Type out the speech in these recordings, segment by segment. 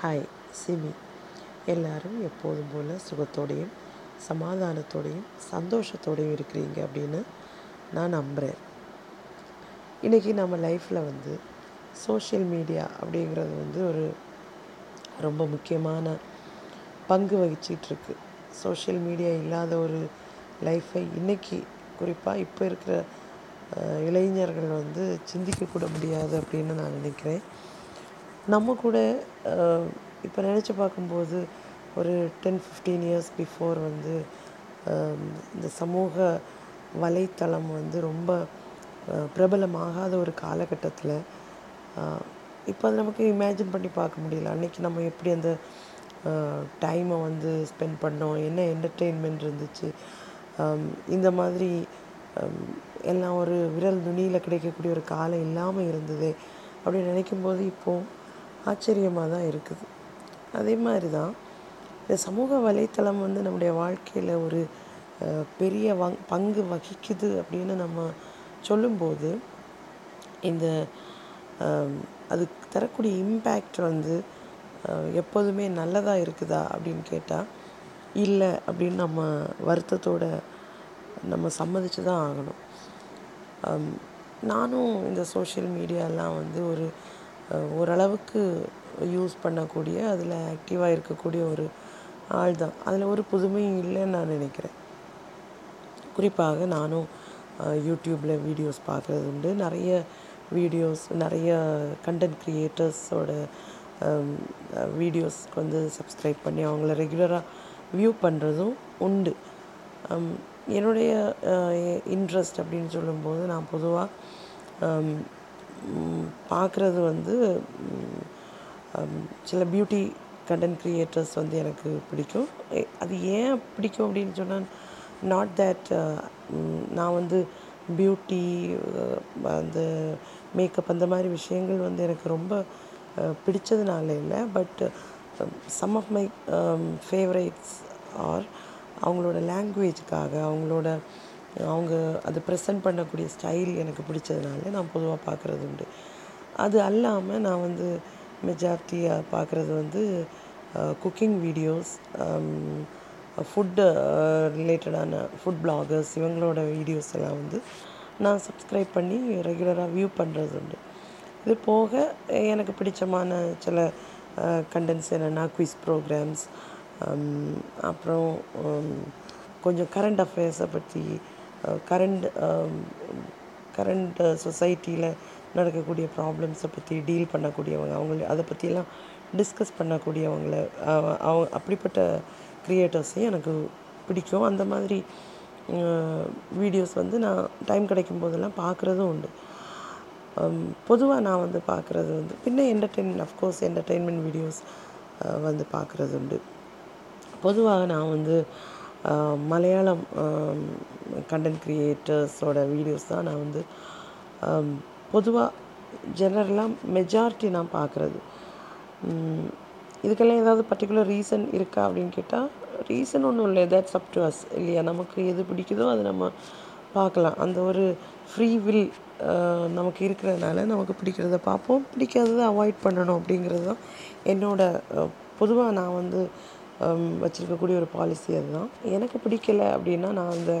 Hi SIMI. எல்லாரும் எப்போதும் போல் சுகத்தோடையும் சமாதானத்தோடையும் சந்தோஷத்தோடையும் இருக்கிறீங்க அப்படின்னு நான் நம்புகிறேன் இன்றைக்கி நம்ம லைஃப்பில் வந்து சோஷியல் மீடியா அப்படிங்கிறது வந்து ஒரு ரொம்ப முக்கியமான பங்கு வகிச்சிட்ருக்கு சோஷியல் மீடியா இல்லாத ஒரு லைஃப்பை இன்றைக்கி குறிப்பாக இப்போ இருக்கிற இளைஞர்கள் வந்து சிந்திக்கக்கூட முடியாது அப்படின்னு நான் நினைக்கிறேன். நம்ம கூட இப்போ நினச்சி பார்க்கும்போது ஒரு டென் ஃபிஃப்டீன் இயர்ஸ் பிஃபோர் வந்து இந்த சமூக வலைத்தளம் வந்து ரொம்ப பிரபலமாகாத ஒரு காலகட்டத்தில் இப்போ அது நமக்கு இமேஜின் பண்ணி பார்க்க முடியல. அன்றைக்கி நம்ம எப்படி அந்த டைமை வந்து ஸ்பெண்ட் பண்ணோம் என்ன என்டர்டெயின்மெண்ட் இருந்துச்சு இந்த மாதிரி எல்லாம் ஒரு விரல் நுனியில் கிடைக்கக்கூடிய ஒரு காலம் இல்லாமல் இருந்ததே அப்படின்னு நினைக்கும்போது இப்போது ஆச்சரியமாக தான் இருக்குது. அதே மாதிரி தான் இந்த சமூக வலைத்தளம் வந்து நம்முடைய வாழ்க்கையில் ஒரு பெரிய வங் பங்கு வகிக்குது அப்படின்னு நம்ம சொல்லும்போது இந்த அது தரக்கூடிய இம்பேக்ட் வந்து எப்போதுமே நல்லதாக இருக்குதா அப்படின்னு கேட்டால் இல்லை அப்படின்னு நம்ம வருத்தத்தோட நம்ம சம்மதிச்சு தான் ஆகணும். நானும் இந்த சோஷியல் மீடியாலாம் வந்து ஒரு ஓரளவுக்கு யூஸ் பண்ணக்கூடிய அதில் ஆக்டிவாக இருக்கக்கூடிய ஒரு ஆள் தான். அதில் ஒரு புதுமையும் இல்லைன்னு நான் நினைக்கிறேன். குறிப்பாக நானும் யூடியூப்பில் வீடியோஸ் பார்க்குறது உண்டு. நிறைய வீடியோஸ் நிறைய கண்டென்ட் க்ரியேட்டர்ஸோட வீடியோஸ்க்கு வந்து சப்ஸ்கிரைப் பண்ணி அவங்கள ரெகுலராக வியூ பண்ணுறதும் உண்டு. என்னுடைய இன்ட்ரெஸ்ட் அப்படின்னு சொல்லும்போது நான் பொதுவாக பார்க்குறது வந்து சில பியூட்டி கண்டென்ட் க்ரியேட்டர்ஸ் வந்து எனக்கு பிடிக்கும். அது ஏன் பிடிக்கும் அப்படின்னு சொன்னால் நாட் தேட் நான் வந்து பியூட்டி அந்த மேக்கப் அந்த மாதிரி விஷயங்கள் வந்து எனக்கு ரொம்ப பிடிச்சதுனால இல்லை. But some of my favourites are அவங்களோட லாங்குவேஜ்க்காக அவங்களோட அவங்க அதை ப்ரெசென்ட் பண்ணக்கூடிய ஸ்டைல் எனக்கு பிடிச்சதுனால நான் பொதுவாக பார்க்குறது உண்டு. அது அல்லாமல் நான் வந்து மெஜாரிட்டியாக பார்க்குறது வந்து குக்கிங் வீடியோஸ் ஃபுட்டு ரிலேட்டடான ஃபுட் பிளாகர்ஸ் இவங்களோட வீடியோஸ் எல்லாம் வந்து நான் சப்ஸ்கிரைப் பண்ணி ரெகுலராக வியூ பண்ணுறது உண்டு. இது போக எனக்கு பிடிச்சமான சில கண்டென்ட்ஸ் என்னென்னா குவிஸ் ப்ரோக்ராம்ஸ் அப்புறம் கொஞ்சம் கரண்ட் அஃபேர்ஸை பற்றி கரண்ட் கரண்ட் சொசைட்டியில் நடக்கக்கூடிய ப்ராப்ளம்ஸை பற்றி டீல் பண்ணக்கூடியவங்க அவங்கள அதை பற்றியெல்லாம் டிஸ்கஸ் பண்ணக்கூடியவங்கள அவங்க அப்படிப்பட்ட க்ரியேட்டர்ஸையும் எனக்கு பிடிக்கும். அந்த மாதிரி வீடியோஸ் வந்து நான் டைம் கிடைக்கும் போதெல்லாம் பார்க்குறதும் உண்டு. பொதுவாக நான் வந்து பார்க்குறது வந்து பின்ன என்டர்டெயின் அஃப்கோர்ஸ் என்டர்டெயின்மெண்ட் வீடியோஸ் வந்து பார்க்குறது உண்டு. பொதுவாக நான் வந்து மலையாளம் கண்டென்ட் க்ரியேட்டர்ஸோட வீடியோஸ் தான் நான் வந்து பொதுவாக ஜெனரலாக மெஜாரிட்டி நான் பார்க்குறது. இதுக்கெல்லாம் ஏதாவது பர்டிகுலர் ரீசன் இருக்கா அப்படின்னு கேட்டால் ரீசன் ஒன்றும் இல்லை. தட்ஸ் அப் டு அஸ் இல்லையா? நமக்கு எது பிடிக்குதோ அது நம்ம பார்க்கலாம். அந்த ஒரு ஃப்ரீ வில் நமக்கு இருக்கிறதுனால நமக்கு பிடிக்கிறத பார்ப்போம். பிடிக்காததை அவாய்ட் பண்ணணும் அப்படிங்கிறது தான் என்னோட பொதுவாக நான் வந்து வச்சுருக்கக்கூடிய ஒரு பாலிசி அதுதான். எனக்கு பிடிக்கல அப்படின்னா நான் அந்த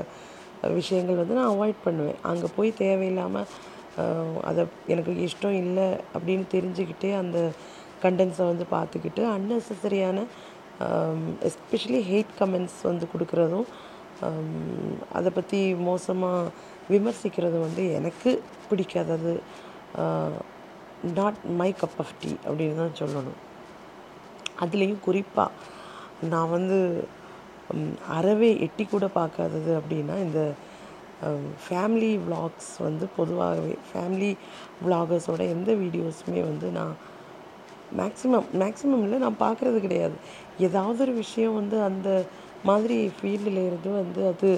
விஷயங்கள் வந்து நான் அவாய்ட் பண்ணுவேன். அங்கே போய் தேவையில்லாமல் அதை எனக்கு இஷ்டம் இல்லை அப்படின்னு தெரிஞ்சுக்கிட்டே அந்த கண்டென்ட்ஸை வந்து பார்த்துக்கிட்டு அன்னெசரியான எஸ்பெஷலி ஹெயிட் கமெண்ட்ஸ் வந்து கொடுக்குறதும் அதை பற்றி மோசமாக விமர்சிக்கிறது வந்து எனக்கு பிடிக்காதது not my cup of tea அப்படின்னு தான் சொல்லணும். அதுலேயும் குறிப்பாக நான் வந்து அறவே எட்டி கூட பார்க்காதது அப்படின்னா இந்த ஃபேமிலி vlogs வந்து பொதுவாகவே ஃபேமிலி vloggers-ஓட எந்த வீடியோஸுமே வந்து நான் மேக்ஸிமம் மேக்ஸிமம் இல்லை நான் பார்க்குறது கிடையாது. ஏதாவது ஒரு விஷயம் வந்து அந்த மாதிரி ஃபீல்டில் இருந்து வந்து அது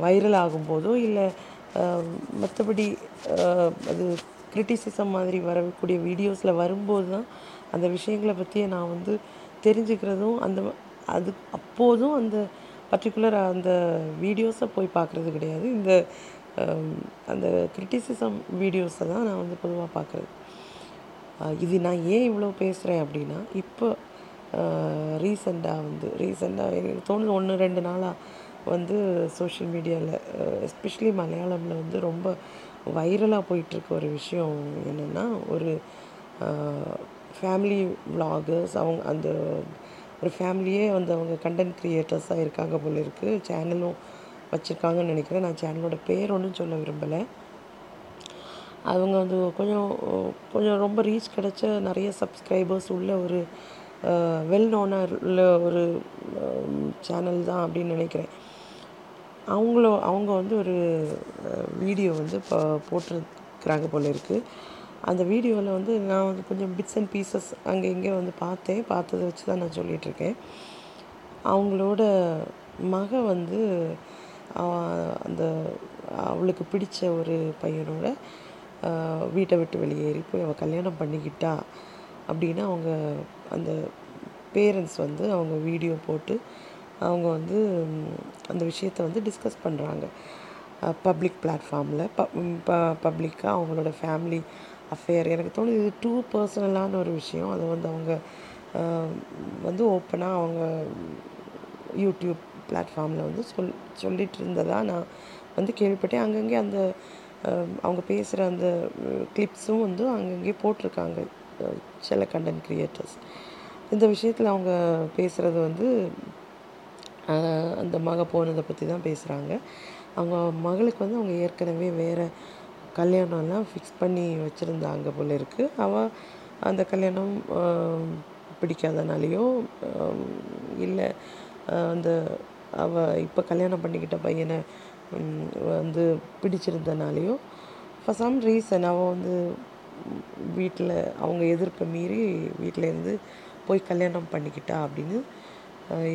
வைரல் ஆகும்போதோ இல்லை மற்றபடி அது கிரிட்டிசிசம் மாதிரி வரக்கூடிய வீடியோஸில் வரும்போது தான் அந்த விஷயங்களை பற்றியே நான் வந்து தெரிஞ்சுக்கிறதும் அந்த அது அப்போதும் அந்த பர்டிகுலர் அந்த வீடியோஸை போய் பார்க்குறது கிடையாது. இந்த அந்த கிரிட்டிசிசம் வீடியோஸை தான் நான் வந்து பொதுவாக பார்க்குறது. இது நான் ஏன் இவ்வளோ பேசுகிறேன் அப்படின்னா இப்போ ரீசெண்டாக வந்து ரீசெண்டாக எனக்கு தோணுது ஒன்று ரெண்டு நாளாக வந்து சோஷியல் மீடியாவில் எஸ்பெஷலி மலையாளமில் வந்து ரொம்ப வைரலாக போயிட்டுருக்க ஒரு விஷயம் என்னென்னா ஒரு ஃபேமிலி விலாகர்ஸ் அவங்க அந்த ஒரு ஃபேமிலியே வந்து அவங்க கண்டென்ட் க்ரியேட்டர்ஸாக இருக்காங்க போல இருக்குது சேனலும் வச்சுருக்காங்கன்னு நினைக்கிறேன். நான் சேனலோட பேர் ஒன்றும் சொல்ல விரும்பலை. அவங்க வந்து கொஞ்சம் கொஞ்சம் ரொம்ப ரீச் கிடச்ச நிறைய சப்ஸ்கிரைபர்ஸ் உள்ள ஒரு வெல் நோனாக உள்ள ஒரு சேனல் தான் அப்படின்னு நினைக்கிறேன். அவங்கள அவங்க வந்து ஒரு வீடியோ வந்து இப்போ போட்டிருக்கிறாங்க போல இருக்குது அந்த வீடியோவில் வந்து நான் வந்து கொஞ்சம் பிட்ஸ் அண்ட் பீசஸ் அங்கே இங்கே வந்து பார்த்தேன். பார்த்ததை வச்சு தான் நான் சொல்லிகிட்ருக்கேன் அவங்களோட மக வந்து அந்த அவளுக்கு பிடிச்ச ஒரு பையனோட வீட்டை விட்டு வெளியேறி போய் அவள் கல்யாணம் பண்ணிக்கிட்டா அப்படின்னு அவங்க அந்த பேரண்ட்ஸ் வந்து அவங்க வீடியோ போட்டு அவங்க வந்து அந்த விஷயத்தை வந்து டிஸ்கஸ் பண்ணுறாங்க பப்ளிக் பிளாட்ஃபார்மில் ப பப்ளிக்காக அவங்களோட ஃபேமிலி அஃபேர் எனக்கு தோணுது இது டூ பர்சனலான ஒரு விஷயம். அது வந்து அவங்க வந்து ஓப்பனாக அவங்க யூடியூப் பிளாட்ஃபார்மில் வந்து சொல் சொல்லிகிட்டு இருந்ததாக நான் வந்து கேள்விப்பட்டேன். அங்கங்கே அந்த அவங்க பேசுகிற அந்த கிளிப்ஸும் வந்து அங்கங்கே போட்டிருக்காங்க சில கண்டென்ட் க்ரியேட்டர்ஸ் இந்த விஷயத்தில் அவங்க பேசுகிறது வந்து அந்த மக போனதை பற்றி தான் பேசுகிறாங்க அவங்க மகளுக்கு வந்து அவங்க ஏற்கனவே வேறு கல்யாணம்லாம் ஃபிக்ஸ் பண்ணி வச்சுருந்தாங்க போல இருக்குது அவள் அந்த கல்யாணம் பிடிக்காதனாலேயோ இல்லை அந்த அவள் இப்போ கல்யாணம் பண்ணிக்கிட்ட பையனை வந்து பிடிச்சிருந்தனாலேயோ ஃபார் சம் ரீசன் அவள் வந்து வீட்டில் அவங்க எதிர்ப்பை மீறி வீட்டிலேருந்து போய் கல்யாணம் பண்ணிக்கிட்டா அப்படின்னு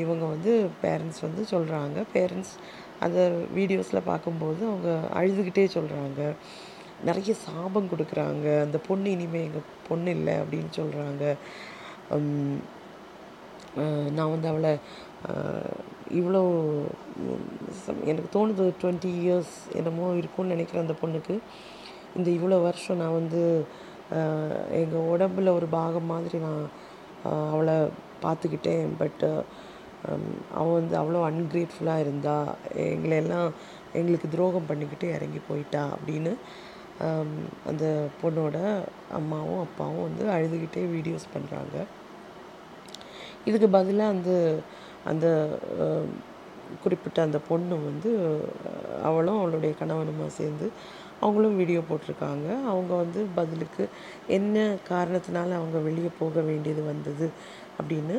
இவங்க வந்து பேரண்ட்ஸ் வந்து சொல்கிறாங்க பேரண்ட்ஸ் அந்த வீடியோஸில் பார்க்கும்போது அவங்க அழுதுகிட்டே சொல்கிறாங்க நிறைய சாபம் கொடுக்குறாங்க. அந்த பொண்ணு இனிமேல் எங்கள் பொண்ணு இல்லை அப்படின்னு சொல்கிறாங்க நான் வந்து அவளை இவ்வளோ சம்- எனக்கு தோணுது டுவெண்ட்டி இயர்ஸ் என்னமோ இருக்கும்னு நினைக்கிறேன் அந்த பொண்ணுக்கு. இந்த இவ்வளோ வருஷம் நான் வந்து எங்கள் உடம்புல ஒரு பாகம் மாதிரி நான் அவளை பார்த்துக்கிட்டேன். பட்டு அவள் வந்து அவ்வளோ அன்கிரேட்ஃபுல்லாக இருந்தா எங்களை எல்லாம் எங்களுக்கு துரோகம் பண்ணிக்கிட்டு இறங்கி போயிட்டா அப்படின்னு அந்த பொண்ணோட அம்மாவும் அப்பாவும் வந்து அழுதுகிட்டே வீடியோஸ் பண்ணுறாங்க இதுக்கு பதிலாக அந்த அந்த குறிப்பிட்ட அந்த பொண்ணு வந்து அவளும் அவளுடைய கணவனுமா சேர்ந்து அவங்களும் வீடியோ போட்டிருக்காங்க. அவங்க வந்து பதிலுக்கு என்ன காரணத்தினால அவங்க வெளியே போக வேண்டியது வந்தது அப்படின்னு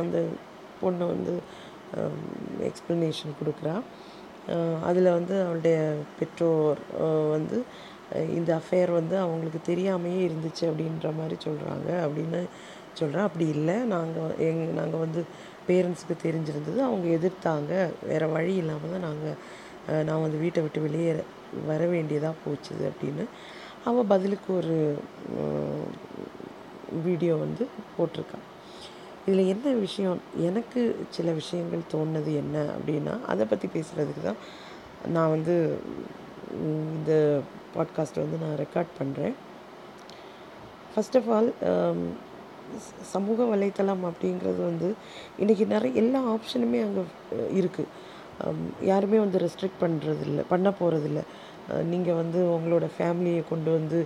அந்த பொண்ணு வந்து எக்ஸ்ப்ளனேஷன் கொடுக்குறா. அதில் வந்து அவளுடைய பெற்றோர் வந்து இந்த அஃபேர் வந்து அவங்களுக்கு தெரியாமையே இருந்துச்சு அப்படின்ற மாதிரி சொல்கிறாங்க அப்படின்னு சொல்கிறேன் அப்படி இல்லை. நாங்கள் எங் நாங்கள் வந்து பேரண்ட்ஸுக்கு தெரிஞ்சிருந்தது. அவங்க எதிர்த்தாங்க. வேறு வழி இல்லாமல் தான் நாங்கள் நான் வந்து வீட்டை விட்டு வெளியே வர வேண்டியதாக போச்சுது அப்படின்னு அவள் பதிலுக்கு ஒரு வீடியோ வந்து போட்டிருக்கான் இதில் என்ன விஷயம்? எனக்கு சில விஷயங்கள் தோணுனது என்ன அப்படின்னா அதை பற்றி பேசுகிறதுக்கு தான் நான் வந்து இந்த பாட்காஸ்ட்டை வந்து நான் ரெக்கார்ட் பண்ணுறேன் ஃபஸ்ட் ஆஃப் ஆல் சமூக வலைத்தளம் அப்படிங்கிறது வந்து இன்றைக்கி நிறைய எல்லா ஆப்ஷனுமே அங்கே இருக்குது um, யாருமே வந்து ரெஸ்ட்ரிக்ட் பண்ணுறதில்ல பண்ண போகிறதில்ல நீங்கள் வந்து உங்களோட ஃபேமிலியை கொண்டு வந்து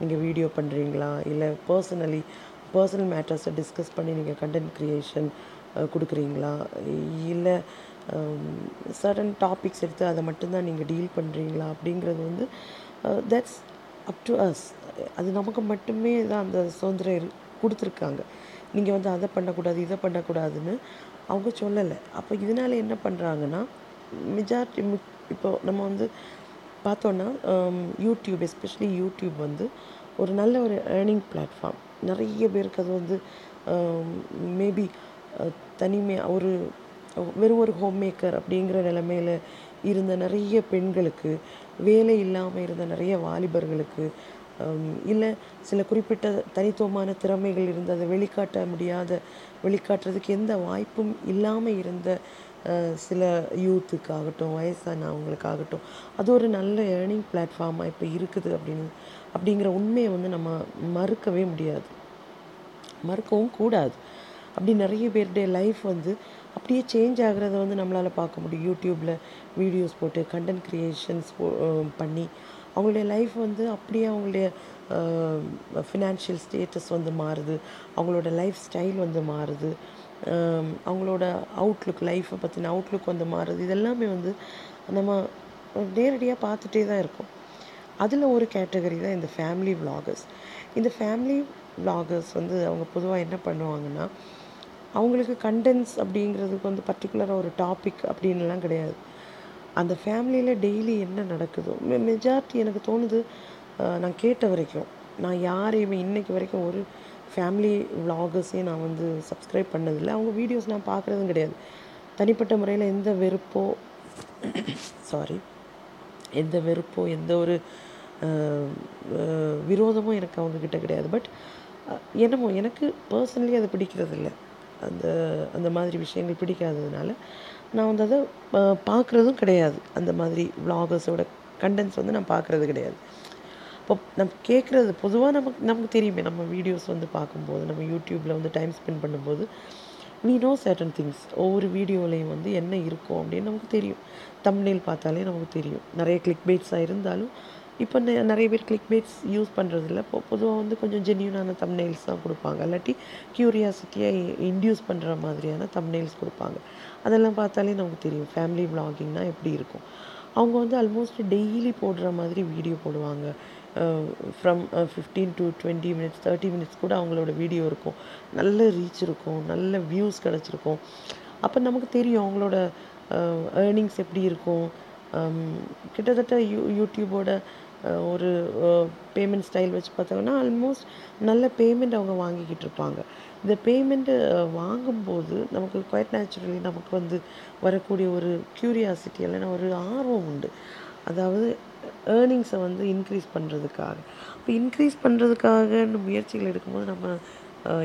நீங்கள் வீடியோ பண்ணுறீங்களா இல்லை பர்சனலி பர்சனல் மேட்டர்ஸை டிஸ்கஸ் பண்ணி நீங்கள் கண்டென்ட் க்ரியேஷன் கொடுக்குறீங்களா? இல்லை சடன் டாபிக்ஸ் எடுத்து அதை மட்டும்தான் நீங்கள் டீல் பண்ணுறீங்களா அப்படிங்கிறது வந்து தட்ஸ் அப் டு அஸ் அது நமக்கு மட்டுமே தான் அந்த சுதந்திரம் கொடுத்துருக்காங்க. நீங்கள் வந்து அதை பண்ணக்கூடாது இதை பண்ணக்கூடாதுன்னு அவங்க சொல்லலை. அப்போ இதனால என்ன பண்ணுறாங்கன்னா மெஜாரிட்டி இப்போ நம்ம வந்து பார்த்தோன்னா யூடியூப் எஸ்பெஷலி யூடியூப் வந்து ஒரு நல்ல ஒரு ஏர்னிங் பிளாட்ஃபார்ம் நிறைய பேருக்கு அது வந்து மேபி தனிமையாக ஒரு வெறும் ஒரு ஹோம் மேக்கர் அப்படிங்கிற நிலமையில இருந்த நிறைய பெண்களுக்கு வேலை இல்லாமல் இருந்த நிறைய வாலிபர்களுக்கு இல்லை சில குறிப்பிட்ட தனித்துவமான திறமைகள் இருந்து அதை வெளிக்காட்ட முடியாத வெளிக்காட்டுறதுக்கு எந்த வாய்ப்பும் இல்லாமல் இருந்த சில யூத்துக்காகட்டும் வயசானவங்களுக்காகட்டும் அது ஒரு நல்ல ஏர்னிங் பிளாட்ஃபார்மாக இப்போ இருக்குது அப்படின்னு அப்படிங்கிற உண்மையை வந்து நம்ம மறுக்கவே முடியாது. மறுக்கவும் கூடாது. அப்படி நிறைய பேருடைய லைஃப் வந்து அப்படியே சேஞ்ச் ஆகிறத வந்து நம்மளால் பார்க்க முடியும். யூடியூப்பில் வீடியோஸ் போட்டு கண்டென்ட் க்ரியேஷன்ஸ் பண்ணி அவங்களுடைய லைஃப் வந்து அப்படியே அவங்களுடைய ஃபினான்ஷியல் ஸ்டேட்டஸ் வந்து மாறுது. அவங்களோட லைஃப் ஸ்டைல் வந்து மாறுது. அவங்களோட அவுட்லுக் லைஃப்பை பற்றின அவுட்லுக் வந்து மாறுது. இதெல்லாமே வந்து நம்ம நேரடியாக பார்த்துட்டே தான் இருக்கோம். அதில் ஒரு கேட்டகரி தான் இந்த ஃபேமிலி விலாகர்ஸ் இந்த ஃபேமிலி விலாகர்ஸ் வந்து அவங்க பொதுவாக என்ன பண்ணுவாங்கன்னா அவங்களுக்கு கண்டென்ட்ஸ் அப்படிங்கிறதுக்கு வந்து பர்டிகுலராக ஒரு டாபிக் அப்படின்லாம் கிடையாது. அந்த ஃபேமிலியில் டெய்லி என்ன நடக்குதோ மெஜாரிட்டி எனக்கு தோணுது நான் கேட்ட வரைக்கும் நான் யாரையுமே இன்றைக்கு வரைக்கும் ஒரு ஃபேமிலி விலாகர்ஸையும் நான் வந்து சப்ஸ்கிரைப் பண்ணதில்லை. அவங்க வீடியோஸ் நான் பார்க்குறதும் கிடையாது. தனிப்பட்ட முறையில் எந்த வெறுப்போ சாரி எந்த வெறுப்போ எந்த ஒரு விரோதமும் எனக்கு அவங்கக்கிட்ட கிடையாது. பட் என்னமோ எனக்கு பர்சனலி அது பிடிக்கிறது இல்லை அந்த அந்த மாதிரி விஷயங்கள் பிடிக்காததுனால நான் வந்து அதை பார்க்குறதும் கிடையாது. அந்த மாதிரி vloggers-ஓட கண்டென்ட்ஸ் வந்து நான் பார்க்குறது கிடையாது. இப்போ நம்ம கேட்குறது பொதுவாக நமக்கு நமக்கு தெரியுமே நம்ம வீடியோஸ் வந்து பார்க்கும்போது நம்ம யூடியூப்பில் வந்து டைம் ஸ்பெண்ட் பண்ணும்போது வி நோ சர்டன் திங்ஸ் ஒவ்வொரு வீடியோலையும் வந்து என்ன இருக்கும் அப்படின்னு நமக்கு தெரியும். தமிழில் பார்த்தாலே நமக்கு தெரியும். நிறைய கிளிக் பேட்ஸாக இருந்தாலும் இப்போ நிறைய பேர் கிளிக் பேட்ஸ் யூஸ் பண்ணுறதில்ல இப்போ பொதுவாக வந்து கொஞ்சம் ஜென்யூனான தம்ப்நெயில்ஸ் தான் கொடுப்பாங்க இல்லாட்டி க்யூரியாசிட்டியை இன்டியூஸ் பண்ணுற மாதிரியான தம்ப்நெயில்ஸ் கொடுப்பாங்க அதெல்லாம் பார்த்தாலே நமக்கு தெரியும் ஃபேமிலி vloggingனா எப்படி இருக்கும் அவங்க வந்து ஆல்மோஸ்ட் டெய்லி போடுற மாதிரி வீடியோ போடுவாங்க from fifteen to twenty minutes thirty minutes கூட அவங்களோட வீடியோ இருக்கும் நல்ல ரீச் இருக்கும் நல்ல வியூஸ் கிடச்சிருக்கும் அப்போ நமக்கு தெரியும் அவங்களோட ஏர்னிங்ஸ் எப்படி இருக்கும் கிட்டத்தட்ட யூ யூடியூபோட ஒரு பேமெண்ட் ஸ்டைல் வச்சு பார்த்தாங்கன்னா ஆல்மோஸ்ட் நல்ல பேமெண்ட் அவங்க வாங்கிக்கிட்டு இருப்பாங்க. இந்த பேமெண்ட்டு வாங்கும்போது நமக்கு குவைட் நேச்சுரலி நமக்கு வந்து வரக்கூடிய ஒரு க்யூரியாசிட்டி இல்லைன்னா ஒரு ஆர்வம் உண்டு. அதாவது ஏர்னிங்ஸை வந்து இன்க்ரீஸ் பண்ணுறதுக்காக இப்போ இன்க்ரீஸ் பண்ணுறதுக்காக முயற்சிகள் எடுக்கும்போது நம்ம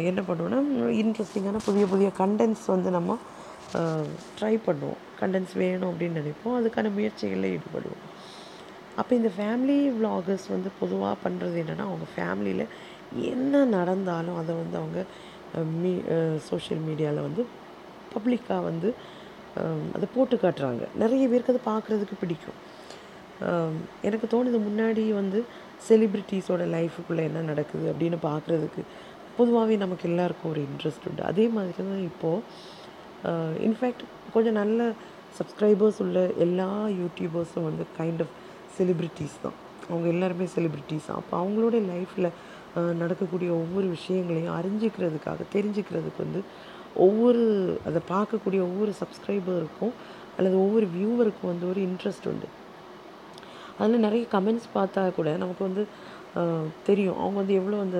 என்ன பண்ணுவோம்னா இன்ட்ரெஸ்டிங்கான புதிய புதிய கண்டென்ட்ஸ் வந்து நம்ம ட்ரை பண்ணுவோம். கண்டென்ட்ஸ் வேணும் அப்படின்னு நினைப்போம். அதுக்கான முயற்சிகளில் ஈடுபடுவோம். அப்போ இந்த ஃபேமிலி விலாகர்ஸ் வந்து பொதுவாக பண்ணுறது என்னென்னா அவங்க ஃபேமிலியில் என்ன நடந்தாலும் அதை வந்து அவங்க மீ சோஷியல் மீடியாவில் வந்து பப்ளிக்காக வந்து அதை போட்டு காட்டுறாங்க. நிறைய பேருக்கு அது பார்க்குறதுக்கு பிடிக்கும். எனக்கு தோணுது முன்னாடி வந்து செலிப்ரிட்டிஸோட லைஃபுக்குள்ளே என்ன நடக்குது அப்படின்னு பார்க்குறதுக்கு பொதுவாகவே நமக்கு எல்லாருக்கும் ஒரு இன்ட்ரெஸ்ட் உண்டு. அதே மாதிரி தான் இப்போது இன்ஃபேக்ட் கொஞ்சம் நல்ல சப்ஸ்கிரைபர்ஸ் உள்ள எல்லா யூடியூபர்ஸும் வந்து கைண்ட் ஆஃப் செலிப்ரிட்டிஸ் தான். அவங்க எல்லாருமே செலிப்ரிட்டிஸ் தான். அப்போ அவங்களோட லைஃப்பில் நடக்கக்கூடிய ஒவ்வொரு விஷயங்களையும் அறிஞ்சிக்கிறதுக்காக தெரிஞ்சுக்கிறதுக்கு வந்து ஒவ்வொரு அதை பார்க்கக்கூடிய ஒவ்வொரு சப்ஸ்கிரைபருக்கும் அல்லது ஒவ்வொரு வியூவருக்கும் வந்து ஒரு இன்ட்ரெஸ்ட் உண்டு. அதில் நிறைய கமெண்ட்ஸ் பார்த்தா கூட நமக்கு வந்து தெரியும். அவங்க வந்து எவ்வளோ அந்த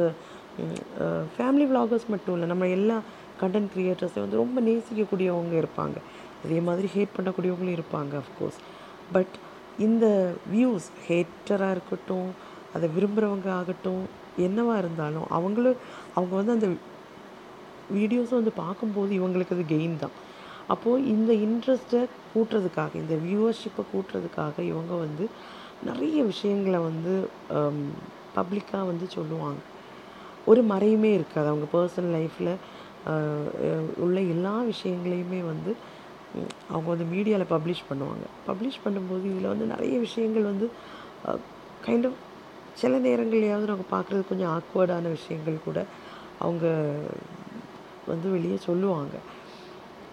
ஃபேமிலி vloggers மட்டும் இல்லை நம்ம எல்லா கண்டென்ட் க்ரியேட்டர்ஸையும் வந்து ரொம்ப நேசிக்கக்கூடியவங்க இருப்பாங்க. அதே மாதிரி ஹேட் பண்ணக்கூடியவங்களும் இருப்பாங்க அஃப்கோர்ஸ் பட் இந்த வியூஸ் ஹேட்டராக இருக்கட்டும் அதை விரும்புகிறவங்க ஆகட்டும் என்னவாக இருந்தாலும் அவங்களும் அவங்க வந்து அந்த வீடியோஸை வந்து பார்க்கும்போது இவங்களுக்கு அது கெயின் தான். அப்போது இந்த இன்ட்ரெஸ்ட்டை கூட்டுறதுக்காக இந்த வியூவர்ஷிப்பை கூட்டுறதுக்காக இவங்க வந்து நிறைய விஷயங்களை வந்து பப்ளிக்காக வந்து சொல்லுவாங்க. ஒரு மறையுமே இருக்காது. அவங்க பர்சனல் லைஃப்பில் உள்ள எல்லா விஷயங்களையுமே வந்து அவங்க வந்து மீடியாவில் பப்ளிஷ் பண்ணுவாங்க. பப்ளிஷ் பண்ணும்போது இதில் வந்து நிறைய விஷயங்கள் வந்து கைண்ட் ஆஃப் சில நேரங்கள்லையாவது நாங்கள் பார்க்குறது கொஞ்சம் ஆக்வர்டான விஷயங்கள் கூட அவங்க வந்து வெளியே சொல்லுவாங்க.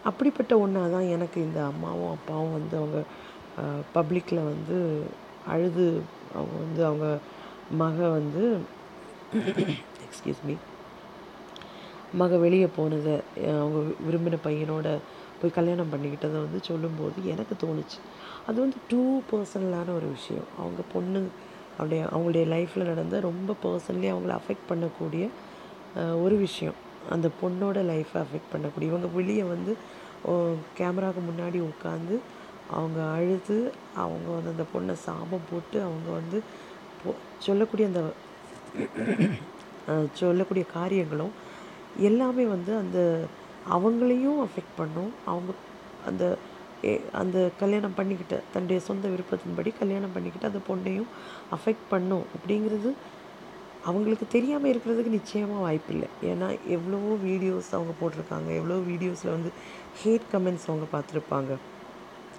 அப்படிப்பட்ட ஒன்றா தான் எனக்கு இந்த அம்மாவும் அப்பாவும் வந்து அவங்க பப்ளிக்கில் வந்து அழுது அவங்க வந்து அவங்க மக வந்து எக்ஸ்கியூஸ் மீ மக வெளியே போனதை அவங்க வி- விரும்பின பையனோட போய் கல்யாணம் பண்ணிக்கிட்டதை வந்து சொல்லும்போது எனக்கு தோணுச்சு. அது வந்து டூ பர்சனலான ஒரு விஷயம். அவங்க பொண்ணு அவருடைய அவங்களுடைய லைஃப்பில் நடந்த ரொம்ப பர்சனலி அவங்கள அஃபெக்ட் பண்ணக்கூடிய ஒரு விஷயம். அந்த பொண்ணோட லைஃப்பை அஃபெக்ட் பண்ணக்கூடிய. இவங்க வெளியே வந்து கேமராவுக்கு முன்னாடி உட்காந்து அவங்க அழுது அவங்க வந்து அந்த பொண்ணை சாபம் போட்டு அவங்க வந்து சொல்லக்கூடிய அந்த சொல்லக்கூடிய காரியங்களும் எல்லாமே வந்து அந்த அவங்களையும் அஃபெக்ட் பண்ணும். அவங்க அந்த ஏ- அந்த கல்யாணம் பண்ணிக்கிட்ட தன்னுடைய சொந்த விருப்பத்தின்படி கல்யாணம் பண்ணிக்கிட்டு அந்த பொண்ணையும் அஃபெக்ட் பண்ணும். அப்படிங்கிறது அவங்களுக்கு தெரியாமல் இருக்கிறதுக்கு நிச்சயமாக வாய்ப்பில்லை. ஏன்னா எவ்வளவோ வீடியோஸ் அவங்க போட்டிருக்காங்க. எவ்வளோ வீடியோஸில் வந்து ஹேட் கமெண்ட்ஸ் அவங்க பார்த்துருப்பாங்க.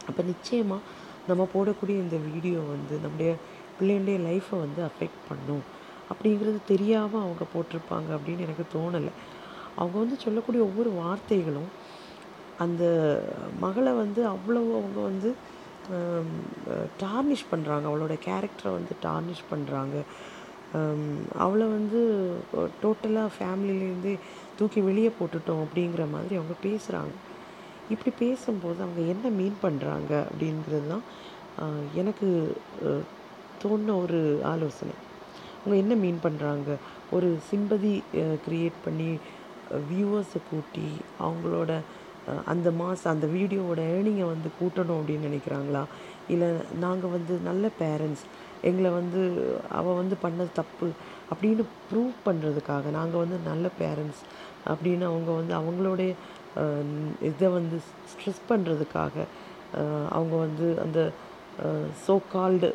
அப்போ நிச்சயமாக நம்ம போடக்கூடிய இந்த வீடியோ வந்து நம்முடைய பிள்ளைங்களுடைய லைஃப்பை வந்து அஃபெக்ட் பண்ணும். அப்படிங்கிறது தெரியாமல் அவங்க போட்டிருப்பாங்க அப்படின்னு எனக்கு தோணலை. அவங்க வந்து சொல்லக்கூடிய ஒவ்வொரு வார்த்தைகளும் அந்த மகளை வந்து அவ்வளோ அவங்க வந்து டார்னிஷ் பண்ணுறாங்க அவளோட கேரக்டரை வந்து டார்னிஷ் பண்ணுறாங்க அவளை வந்து டோட்டலாக ஃபேமிலியிலேருந்தே தூக்கி வெளியே போட்டுட்டோம் அப்படிங்கிற மாதிரி அவங்க பேசுகிறாங்க இப்படி பேசும்போது அவங்க என்ன மீன் பண்ணுறாங்க அப்படிங்கிறது தான் எனக்கு தோணுன ஒரு ஆலோசனை. அவங்க என்ன மீன் பண்ணுறாங்க ஒரு சிம்பதி க்ரியேட் பண்ணி வியூவர்ஸை கூட்டி அவங்களோட அந்த மாதம் அந்த வீடியோவோட ஏர்னிங்கை வந்து கூட்டணும் அப்படின்னு நினைக்கிறாங்களா? இல்லை நாங்கள் வந்து நல்ல பேரண்ட்ஸ் எங்களை வந்து அவள் வந்து பண்ணது தப்பு அப்படின்னு ப்ரூவ் பண்ணுறதுக்காக நாங்கள் வந்து நல்ல பேரண்ட்ஸ் அப்படின்னு அவங்க வந்து அவங்களுடைய இதை வந்து ஸ்ட்ரெஸ் பண்ணுறதுக்காக அவங்க வந்து அந்த so called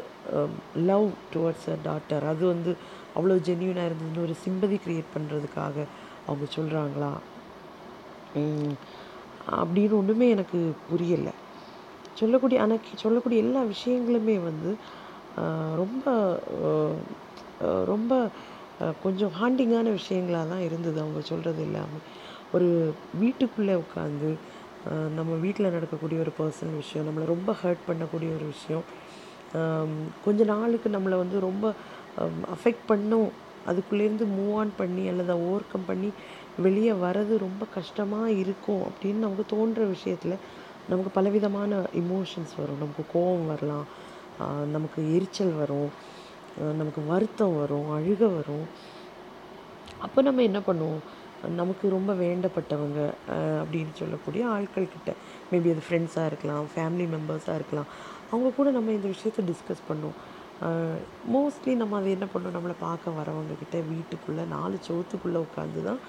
love towards a daughter அது வந்து அவ்வளோ ஜென்யூனாக இருந்ததுன்னு ஒரு சிம்பதி க்ரியேட் பண்ணுறதுக்காக அவங்க சொல்கிறாங்களா அப்படின்னு ஒன்றுமே எனக்கு புரியலை. சொல்லக்கூடிய ஆனால் சொல்லக்கூடிய எல்லா விஷயங்களுமே வந்து ரொம்ப ரொம்ப கொஞ்சம் ஹாண்டிங்கான விஷயங்களாக தான் இருந்தது அவங்க சொல்கிறது எல்லாமே. ஒரு வீட்டுக்குள்ளே உட்காந்து நம்ம வீட்டில் நடக்கக்கூடிய ஒரு பர்சனல் விஷயம் நம்மளை ரொம்ப ஹர்ட் பண்ணக்கூடிய ஒரு விஷயம் கொஞ்ச நாளுக்கு நம்மளை வந்து ரொம்ப அஃபெக்ட் பண்ணும் அதுக்குள்ளேருந்து மூவ் ஆன் பண்ணி அல்லது ஓவர் கம் பண்ணி வெளியே வர்றது ரொம்ப கஷ்டமாக இருக்கும் அப்படின்னு நமக்கு தோன்ற விஷயத்தில் நமக்கு பலவிதமான இமோஷன்ஸ் வரும். நமக்கு கோபம் வரலாம். நமக்கு எரிச்சல் வரும். நமக்கு வருத்தம் வரும். அழுக வரும். அப்போ நம்ம என்ன பண்ணுவோம்? நமக்கு ரொம்ப வேண்டப்பட்டவங்க அப்படின்னு சொல்லக்கூடிய ஆட்கள் கிட்ட மேபி அது ஃப்ரெண்ட்ஸாக இருக்கலாம் ஃபேமிலி மெம்பர்ஸாக இருக்கலாம் அவங்க கூட நம்ம இந்த விஷயத்தை டிஸ்கஸ் பண்ணுவோம். மோஸ்ட்லி நம்ம அதை என்ன பண்ணோம்? நம்மளை பார்க்க வரவங்கக்கிட்ட வீட்டுக்குள்ளே நாலு சவுத்துக்குள்ளே உட்காந்து தான்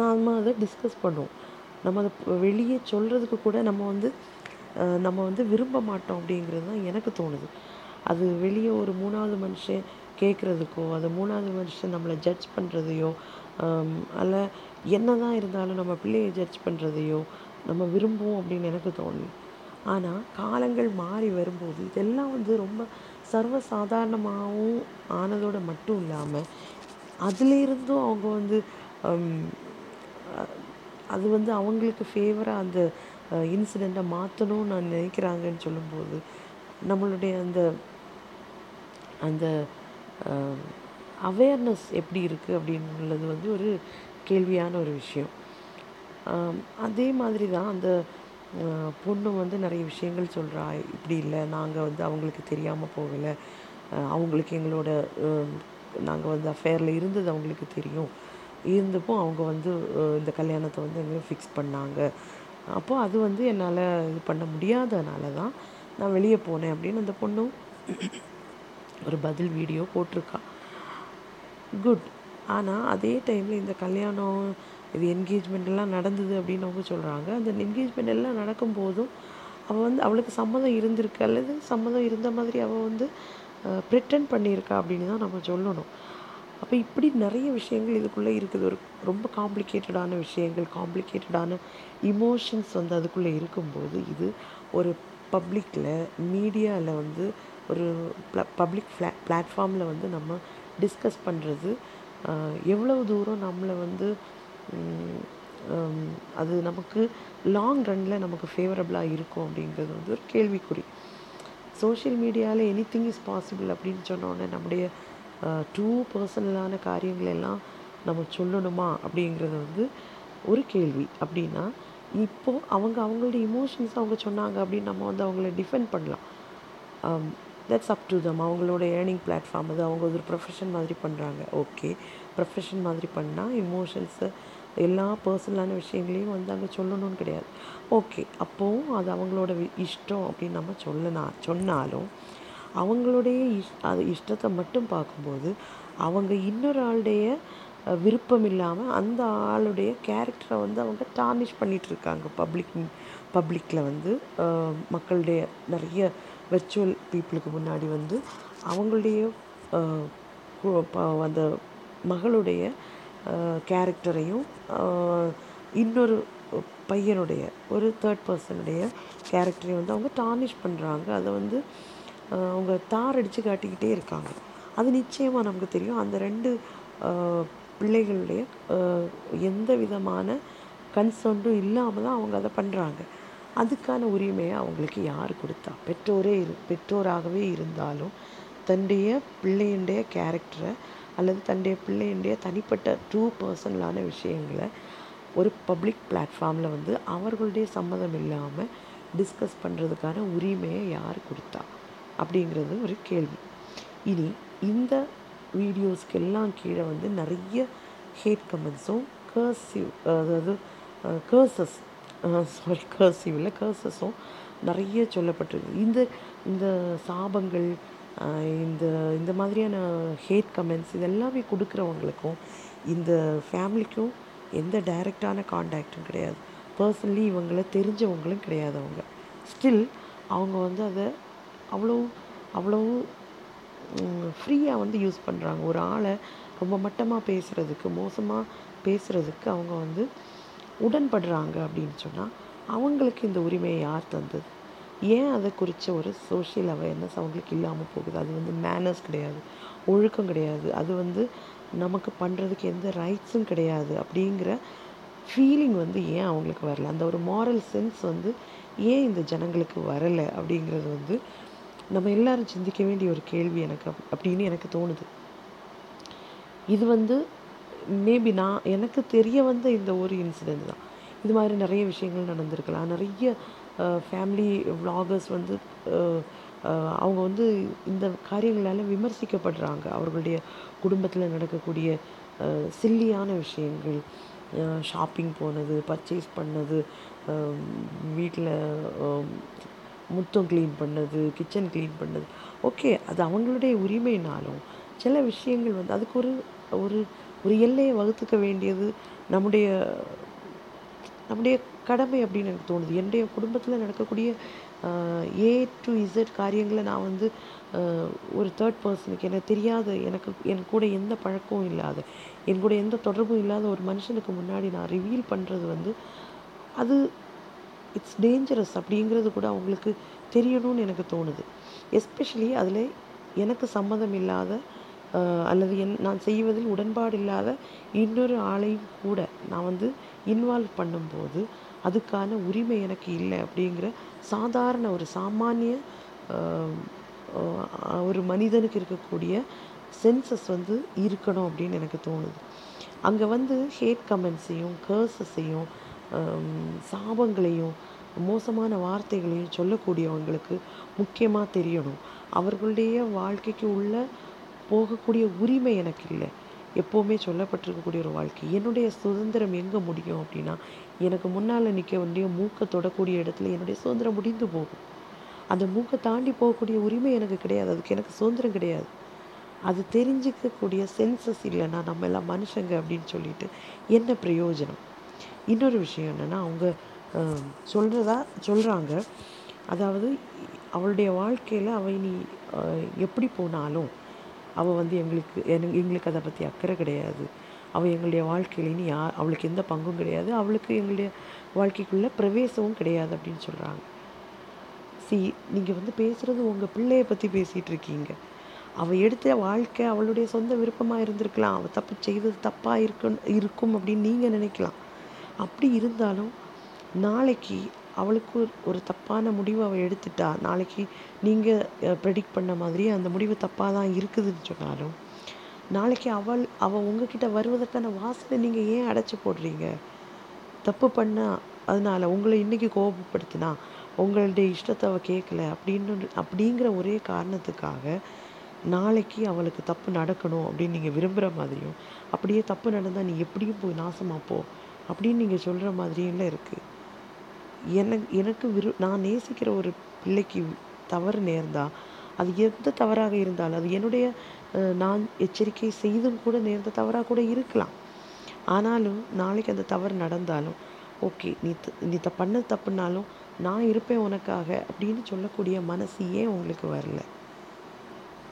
நாம் அதை டிஸ்கஸ் பண்ணுவோம். நம்ம அதை வெளியே சொல்கிறதுக்கு கூட நம்ம வந்து நம்ம வந்து விரும்ப மாட்டோம் அப்படிங்கிறது தான் எனக்கு தோணுது. அது வெளியே ஒரு மூணாவது மனுஷன் கேட்குறதுக்கோ அது மூணாவது மனுஷன் நம்மளை ஜட்ஜ் பண்ணுறதையோ அல்ல என்ன தான் இருந்தாலும் நம்ம பிள்ளையை ஜட்ஜ் பண்ணுறதையோ நம்ம விரும்புவோம் அப்படின்னு எனக்கு தோணுது. ஆனால் காலங்கள் மாறி வரும்போது இதெல்லாம் வந்து ரொம்ப சர்வசாதாரணமாகவும் ஆனதோடு மட்டும் இல்லாமல் அதுலேருந்தும் அவங்க வந்து அது வந்து அவங்களுக்கு ஃபேவராக அந்த இன்சிடெண்ட்டை மாற்றணும்னு நான் நினைக்கிறாங்கன்னு சொல்லும்போது நம்மளுடைய அந்த அந்த அவேர்னஸ் எப்படி இருக்குது அப்படின்னுள்ளது வந்து ஒரு கேள்வியான ஒரு விஷயம். அதே மாதிரி தான் அந்த பொண்ணு வந்து நிறைய விஷயங்கள் சொல்கிறா இப்படி இல்லை நாங்கள் வந்து அவங்களுக்கு தெரியாமல் போகலை. அவங்களுக்கு எங்களோட நாங்கள் வந்து அஃபேரில் இருந்தது அவங்களுக்கு தெரியும். இருந்தப்போ அவங்க வந்து இந்த கல்யாணத்தை வந்து எங்கே ஃபிக்ஸ் பண்ணாங்க. அப்போது அது வந்து என்னால் இது பண்ண முடியாதனால தான் நான் வெளியே போனேன் அப்படின்னு அந்த பொண்ணும் ஒரு பதில் வீடியோ போட்டிருக்கா. குட் ஆனால் அதே டைமில் இந்த கல்யாணம் இது என்கேஜ்மெண்ட் எல்லாம் நடந்தது அப்படின்னு அவங்க சொல்கிறாங்க அந்த என்கேஜ்மெண்ட் எல்லாம் நடக்கும்போதும் அவள் வந்து அவளுக்கு சம்மதம் இருந்திருக்கு அல்லது சம்மதம் இருந்த மாதிரி அவள் வந்து ப்ரிட்டன் பண்ணியிருக்கா அப்படின்னு தான் நம்ம சொல்லணும். அப்போ இப்படி நிறைய விஷயங்கள் இதுக்குள்ளே இருக்குது. ஒரு ரொம்ப காம்ப்ளிகேட்டடான விஷயங்கள் காம்ப்ளிகேட்டடான இமோஷன்ஸ் வந்து அதுக்குள்ளே இருக்கும்போது இது ஒரு பப்ளிக்கில் மீடியாவில் வந்து ஒரு பப்ளிக் ஃப்ளா பிளாட்ஃபார்மில் வந்து நம்ம டிஸ்கஸ் பண்ணுறது எவ்வளவு தூரம் நம்மளை வந்து அது நமக்கு லாங் ரன்னில் நமக்கு ஃபேவரபுளாக இருக்கும் அப்படிங்கிறது வந்து ஒரு கேள்விக்குறி. சோஷியல் மீடியாவில் எனி திங் இஸ் பாசிபிள் அப்படின்னு சொன்னோடனே நம்முடைய டூ பர்சனலான காரியங்கள் எல்லாம் நம்ம சொல்லணுமா அப்படிங்கிறது வந்து ஒரு கேள்வி. அப்படின்னா இப்போது அவங்க அவங்களுடைய இமோஷன்ஸ் அவங்க சொன்னாங்க அப்படின்னு நம்ம வந்து அவங்கள டிஃபெண்ட் பண்ணலாம். தட்ஸ் அப் டு தம் அவங்களோட ஏர்னிங் பிளாட்ஃபார்ம் அது அவங்க ஒரு ப்ரொஃபஷன் மாதிரி பண்ணுறாங்க ஓகே ப்ரொஃபஷன் மாதிரி பண்ணால் இமோஷன்ஸை எல்லா பர்சனலான விஷயங்களையும் வந்து அங்கே சொல்லணும்னு கிடையாது. ஓகே அப்போவும் அது அவங்களோட இஷ்டம் அப்படின்னு நம்ம சொல்லனா சொன்னாலும் அவங்களுடைய இஷ் அது இஷ்டத்தை மட்டும் பார்க்கும்போது அவங்க இன்னொரு ஆளுடைய விருப்பம் இல்லாமல் அந்த ஆளுடைய கேரக்டரை வந்து அவங்க டார்னிஷ் பண்ணிகிட்ருக்காங்க இருக்காங்க. பப்ளிக் பப்ளிக்கில் வந்து மக்களுடைய நிறைய வெர்ச்சுவல் பீப்புளுக்கு முன்னாடி வந்து அவங்களுடைய அந்த மகளுடைய கேரக்டரையும் இன்னொரு பையனுடைய ஒரு தேர்ட் பர்சனுடைய கேரக்டரையும் வந்து அவங்க டார்னிஷ் பண்ணுறாங்க அதை வந்து அவங்க தார் அடித்து காட்டிக்கிட்டே இருக்காங்க. அது நிச்சயமாக நமக்கு தெரியும். அந்த ரெண்டு பிள்ளைகளுடைய எந்த விதமான கன்சர்ன்டும் இல்லாமல் தான் அவங்க அதை பண்ணுறாங்க அதுக்கான உரிமையை அவங்களுக்கு யார் கொடுத்தா? பெற்றோரே இரு பெற்றோராகவே இருந்தாலும் தன்னுடைய பிள்ளையுடைய கேரக்டரை அல்லது தன்னுடைய பிள்ளையுடைய தனிப்பட்ட ட்ரூ பர்சனலான விஷயங்களை ஒரு பப்ளிக் பிளாட்ஃபார்மில் வந்து அவர்களுடைய சம்மதம் இல்லாமல் டிஸ்கஸ் பண்ணுறதுக்கான உரிமையை யார் கொடுத்தா? அப்படிங்கிறது ஒரு கேள்வி. இனி இந்த வீடியோஸ்க்கு எல்லாம் கீழே வந்து நிறைய ஹேட் கமெண்ட்ஸும் கர்சிவ் அதாவது கர்சஸ் சாரி கர்சிவ் இல்லை கர்சஸும் நிறைய சொல்லப்பட்டிருக்கு. இந்த இந்த சாபங்கள் இந்த இந்த மாதிரியான ஹேட் கமெண்ட்ஸ் இது எல்லாமே கொடுக்குறவங்களுக்கும் இந்த ஃபேமிலிக்கும் எந்த டைரெக்டான காண்டாக்டும் கிடையாது. பர்சனலி இவங்கள தெரிஞ்சவங்களும் கிடையாது அவங்க. ஸ்டில் அவங்க வந்து அதை அவ்வளோ அவ்வளோ ஃப்ரீயாக வந்து யூஸ் பண்ணுறாங்க ஒரு ஆளை ரொம்ப மட்டமாக பேசுகிறதுக்கு மோசமாக பேசுகிறதுக்கு அவங்க வந்து உடன்படுறாங்க அப்படின்னு சொன்னால் அவங்களுக்கு இந்த உரிமையை யார் தந்தது? ஏன் அதை குறித்த ஒரு சோஷியல் அவேர்னஸ் அவங்களுக்கு இல்லாமல் போகுது? அது வந்து மேனர்ஸ் கிடையாது. ஒழுக்கம் கிடையாது. அது வந்து நமக்கு பண்ணுறதுக்கு எந்த ரைட்ஸும் கிடையாது அப்படிங்கிற ஃபீலிங் வந்து ஏன் அவங்களுக்கு வரல? அந்த ஒரு மாரல் சென்ஸ் வந்து ஏன் இந்த ஜனங்களுக்கு வரலை அப்படிங்கிறது வந்து நம்ம எல்லாரும் சிந்திக்க வேண்டிய ஒரு கேள்வி எனக்கு அப்படின்னு எனக்கு தோணுது. இது வந்து மேபி நான் எனக்கு தெரிய வந்த இந்த ஒரு இன்சிடெண்ட் தான். இது மாதிரி நிறைய விஷயங்கள் நடந்திருக்கலாம். நிறைய ஃபேமிலி vloggers வந்து அவங்க வந்து இந்த காரியங்களால் விமர்சிக்கப்படுறாங்க. அவர்களுடைய குடும்பத்தில் நடக்கக்கூடிய சில்லியான விஷயங்கள். ஷாப்பிங் போனது பர்ச்சேஸ் பண்ணது வீட்டில் முத்தம் க்ளீன் பண்ணது கிச்சன் க்ளீன் பண்ணது. ஓகே அது அவங்களுடைய உரிமைனாலும் சில விஷயங்கள் வந்து அதுக்கு ஒரு ஒரு ஒரு எல்லையை வகுத்துக்க வேண்டியது நம்முடைய நம்முடைய கடமை அப்படின்னு எனக்கு தோணுது. என்னுடைய குடும்பத்தில் நடக்கக்கூடிய ஏ டு இசட் காரியங்களை நான் வந்து ஒரு தேர்ட் பர்சனுக்கு எனக்கு தெரியாத எனக்கு என் கூட எந்த பழக்கமும் இல்லாத என் கூட எந்த தொடர்பும் இல்லாத ஒரு மனுஷனுக்கு முன்னாடி நான் ரிவீல் பண்ணுறது வந்து அது இட்ஸ் டேஞ்சரஸ் அப்படிங்கிறது கூட அவங்களுக்கு தெரியணும்னு எனக்கு தோணுது. எஸ்பெஷலி அதில் எனக்கு சம்மதம் இல்லாத அல்லது என் நான் செய்வதில் உடன்பாடு இல்லாத இன்னொரு ஆளையும் கூட நான் வந்து இன்வால்வ் பண்ணும்போது அதுக்கான உரிமை எனக்கு இல்லை அப்படிங்கிற சாதாரண ஒரு சாமானிய ஒரு மனிதனுக்கு இருக்கக்கூடிய சென்சஸ் வந்து இருக்கணும் அப்படின்னு எனக்கு தோணுது. அங்கே வந்து ஹேட் கமெண்ட்ஸையும் கேர்சஸையும் சாபங்களையும் மோசமான வார்த்தைகளையும் சொல்லக்கூடியவங்களுக்கு முக்கியமாக தெரியணும். அவர்களுடைய வாழ்க்கைக்கு உள்ள போகக்கூடிய உரிமை எனக்கு இல்லை. எப்போவுமே சொல்லப்பட்டிருக்கக்கூடிய ஒரு வாழ்க்கை. என்னுடைய சுதந்திரம் எங்கே முடியும் அப்படின்னா எனக்கு முன்னால் நிற்க வேண்டிய மூக்கை தொடக்கூடிய இடத்துல என்னுடைய சுதந்திரம் முடிந்து போகும். அந்த மூக்கை தாண்டி போகக்கூடிய உரிமை எனக்கு கிடையாது. அதுக்கு எனக்கு சுதந்திரம் கிடையாது. அது தெரிஞ்சுக்கக்கூடிய சென்சஸ் இல்லைன்னா நம்ம எல்லாம் மனுஷங்க அப்படின்னு சொல்லிட்டு என்ன பிரயோஜனம்? இன்னொரு விஷயம் என்னென்னா அவங்க சொல்கிறதா சொல்கிறாங்க அதாவது அவளுடைய வாழ்க்கையில் அவள் நீ எப்படி போனாலும் அவள் வந்து எங்களுக்கு எனக்கு எங்களுக்கு அதை பற்றி அக்கறை கிடையாது. அவள் எங்களுடைய வாழ்க்கையில இனி யா அவளுக்கு எந்த பங்கும் கிடையாது. அவளுக்கு எங்களுடைய வாழ்க்கைக்குள்ளே பிரவேசமும் கிடையாது அப்படின்னு சொல்கிறாங்க சி நீங்கள் வந்து பேசுகிறது உங்கள் பிள்ளையை பற்றி பேசிகிட்டு இருக்கீங்க. அவள் எடுத்த வாழ்க்கை அவளுடைய சொந்த விருப்பமாக இருந்திருக்கலாம். அவள் தப்பு செய்தது தப்பாக இருக்கும் இருக்கும் அப்படின்னு நீங்கள் நினைக்கலாம். அப்படி இருந்தாலும் நாளைக்கு அவளுக்கு ஒரு- ஒரு தப்பான முடிவு அவள் எடுத்துட்டா. நாளைக்கு நீங்கள் ப்ரெடிக்ட் பண்ண மாதிரி அந்த முடிவு தப்பாக தான் இருக்குதுன்னு சொன்னாலும் நாளைக்கு அவள் அவள் உங்ககிட்ட வருவதற்கான வாசலை நீங்கள் ஏன் அடைச்சி போடுறீங்க? தப்பு பண்ணால் அதனால் உங்களை இன்றைக்கி கோபப்படுத்தினா உங்களுடைய இஷ்டத்தை அவள் கேட்கல அப்படின்னு அப்படிங்கிற ஒரே காரணத்துக்காக நாளைக்கு அவளுக்கு தப்பு நடக்கணும் அப்படின்னு நீங்கள் விரும்புகிற மாதிரியும் அப்படியே தப்பு நடந்தால் நீ எப்படியும் போய் நாசமாக போ அப்படின்னு நீங்கள் சொல்கிற மாதிரியும் இருக்குது எனக்கு எனக்கு விரு நான் நேசிக்கிற ஒரு பிள்ளைக்கு தவறு நேர்ந்தா? அது எந்த தவறாக இருந்தாலும் அது என்னுடைய அஹ், நான் எச்சரிக்கை செய்தும் கூட நேர்ந்த தவறாக கூட இருக்கலாம். ஆனாலும் நாளைக்கு அந்த தவறு நடந்தாலும் ஓகே நீ த- நீ த பண்ண தப்புனாலும் நான் இருப்பேன் உனக்காக அப்படின்னு சொல்லக்கூடிய மனசு ஏன் உங்களுக்கு வரல?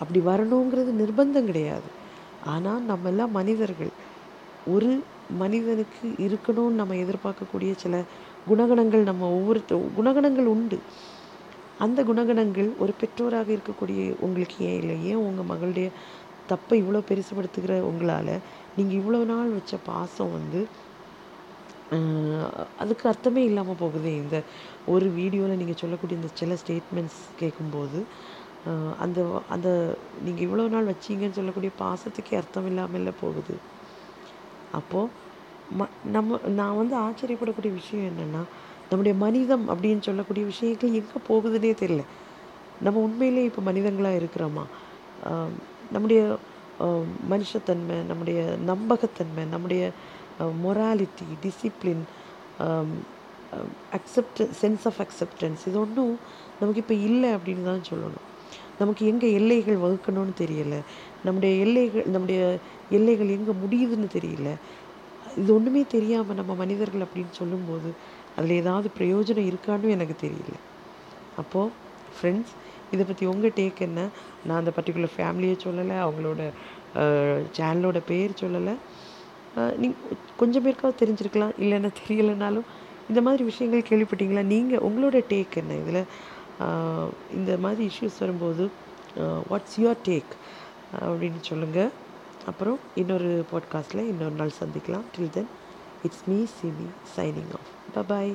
அப்படி வரணுங்கிறது நிர்பந்தம் கிடையாது. ஆனால் நம்ம எல்லாம் மனிதர்கள் ஒரு மனிதனுக்கு இருக்கணும்னு நம்ம எதிர்பார்க்கக்கூடிய சில குணகணங்கள் நம்ம ஒவ்வொருத்த குணகணங்கள் உண்டு. அந்த குணகணங்கள் ஒரு பெற்றோராக இருக்கக்கூடிய உங்களுக்கு ஏன் இல்லை? ஏன் உங்கள் மகளுடைய தப்பை இவ்வளோ பெருசுபடுத்துகிற உங்களால்? நீங்கள் இவ்வளோ நாள் வச்ச பாசம் வந்து அதுக்கு அர்த்தமே இல்லாமல் போகுது. இந்த ஒரு வீடியோவில் நீங்கள் சொல்லக்கூடிய இந்த சில ஸ்டேட்மெண்ட்ஸ் கேட்கும்போது அந்த அந்த நீங்கள் இவ்வளோ நாள் வச்சிங்கன்னு சொல்லக்கூடிய பாசத்துக்கே அர்த்தம் இல்லாமல் போகுது. அப்போது ம நம்ம நான் வந்து ஆச்சரியப்படக்கூடிய விஷயம் என்னென்னா நம்முடைய மனிதம் அப்படின்னு சொல்லக்கூடிய விஷயங்கள் எங்கே போகுதுன்னே தெரியல. நம்ம உண்மையிலே இப்போ மனிதங்களாக இருக்கிறோமா? நம்முடைய மனுஷத்தன்மை நம்முடைய நம்பகத்தன்மை நம்முடைய morality discipline accept sense of acceptance இது ஒன்றும் நமக்கு இப்போ இல்லை அப்படின்னு தான் சொல்லணும். நமக்கு எங்கே எல்லைகள் வகுக்கணும்னு தெரியலை. நம்முடைய எல்லைகள் நம்முடைய எல்லைகள் எங்கே முடியுதுன்னு தெரியல. இது ஒன்றுமே தெரியாமல் நம்ம மனிதர்கள் அப்படின்னு சொல்லும்போது அதில் ஏதாவது பிரயோஜனம் இருக்கான்னு எனக்கு தெரியல. அப்போது ஃப்ரெண்ட்ஸ் இதை பற்றி உங்கள் டேக் என்ன? நான் அந்த பர்டிகுலர் ஃபேமிலியை சொல்லலை அவங்களோட சேனலோட பேர் சொல்லலை. நீங்கள் கொஞ்சம் பேருக்காவது தெரிஞ்சிருக்கலாம் இல்லைன்னா தெரியலைனாலும் இந்த மாதிரி விஷயங்கள் கேள்விப்பட்டீங்களா? நீங்கள் உங்களோட டேக் என்ன? இதில் இந்த மாதிரி இஷ்யூஸ் வரும்போது வாட்ஸ் யுவர் டேக் அப்படின்னு சொல்லுங்கள் அப்புறம் இன்னொரு பாட்காஸ்ட்டில் இன்னொரு நாள் சந்திக்கலாம். Till then it's me Simi signing off bye